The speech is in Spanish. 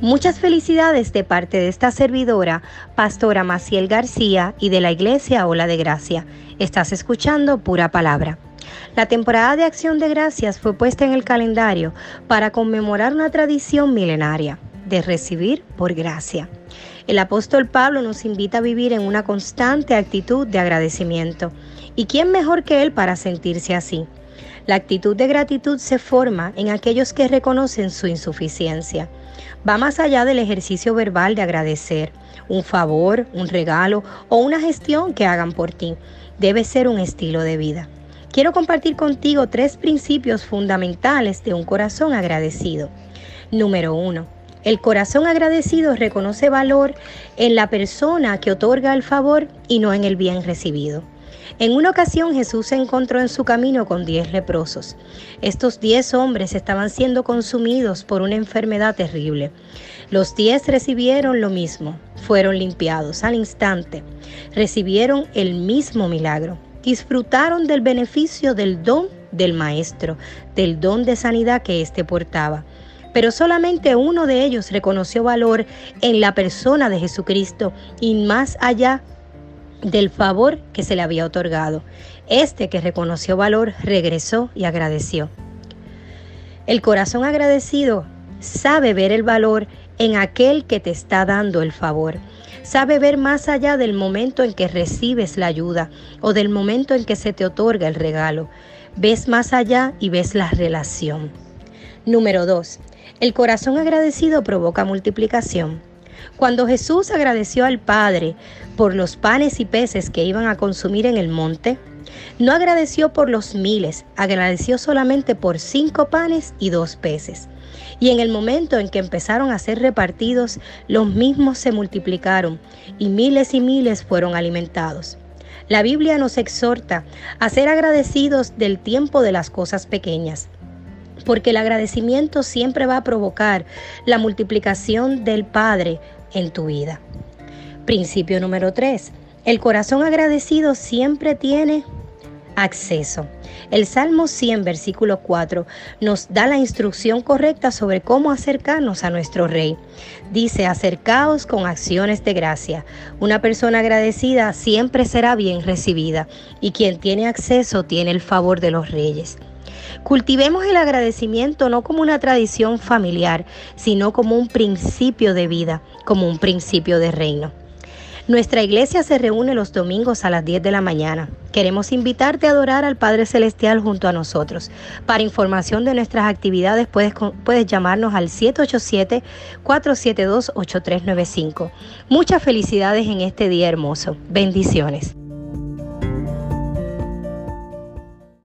Muchas felicidades de parte de esta servidora, Pastora Maciel García y de la Iglesia Ola de Gracia. Estás escuchando pura palabra. La temporada de acción de gracias fue puesta en el calendario para conmemorar una tradición milenaria de recibir por gracia. El apóstol Pablo nos invita a vivir en una constante actitud de agradecimiento. ¿Y quién mejor que él para sentirse así? La actitud de gratitud se forma en aquellos que reconocen su insuficiencia. Va más allá del ejercicio verbal de agradecer, un favor, un regalo o una gestión que hagan por ti. Debe ser un estilo de vida. Quiero compartir contigo tres principios fundamentales de un corazón agradecido. Número uno, el corazón agradecido reconoce valor en la persona que otorga el favor y no en el bien recibido. En una ocasión Jesús se encontró en su camino con diez leprosos. Estos diez hombres estaban siendo consumidos por una enfermedad terrible. Los diez recibieron lo mismo, fueron limpiados al instante, recibieron el mismo milagro, disfrutaron del beneficio del don del Maestro, del don de sanidad que éste portaba pero solamente uno de ellos reconoció valor en la persona de Jesucristo y más allá del favor que se le había otorgado. Este que reconoció valor regresó y agradeció. El corazón agradecido sabe ver el valor en aquel que te está dando el favor. Sabe ver más allá del momento en que recibes la ayuda o del momento en que se te otorga el regalo. Ves más allá y ves la relación. Número 2. El corazón agradecido provoca multiplicación. Cuando Jesús agradeció al Padre por los panes y peces que iban a consumir en el monte, no agradeció por los miles, agradeció solamente por cinco panes y dos peces. Y en el momento en que empezaron a ser repartidos, los mismos se multiplicaron y miles y miles fueron alimentados. La Biblia nos exhorta a ser agradecidos del tiempo de las cosas pequeñas porque el agradecimiento siempre va a provocar la multiplicación del Padre en tu vida. Principio número 3. El corazón agradecido siempre tiene acceso. El Salmo 100, versículo 4, nos da la instrucción correcta sobre cómo acercarnos a nuestro Rey. Dice, acercaos con acciones de gracia. Una persona agradecida siempre será bien recibida y quien tiene acceso tiene el favor de los reyes. Cultivemos el agradecimiento no como una tradición familiar, sino como un principio de vida, como un principio de reino. Nuestra iglesia se reúne los domingos a las 10 de la mañana. Queremos invitarte a adorar al Padre Celestial junto a nosotros. Para información de nuestras actividades puedes, puedes llamarnos al 787-472-8395. Muchas felicidades en este día hermoso. Bendiciones.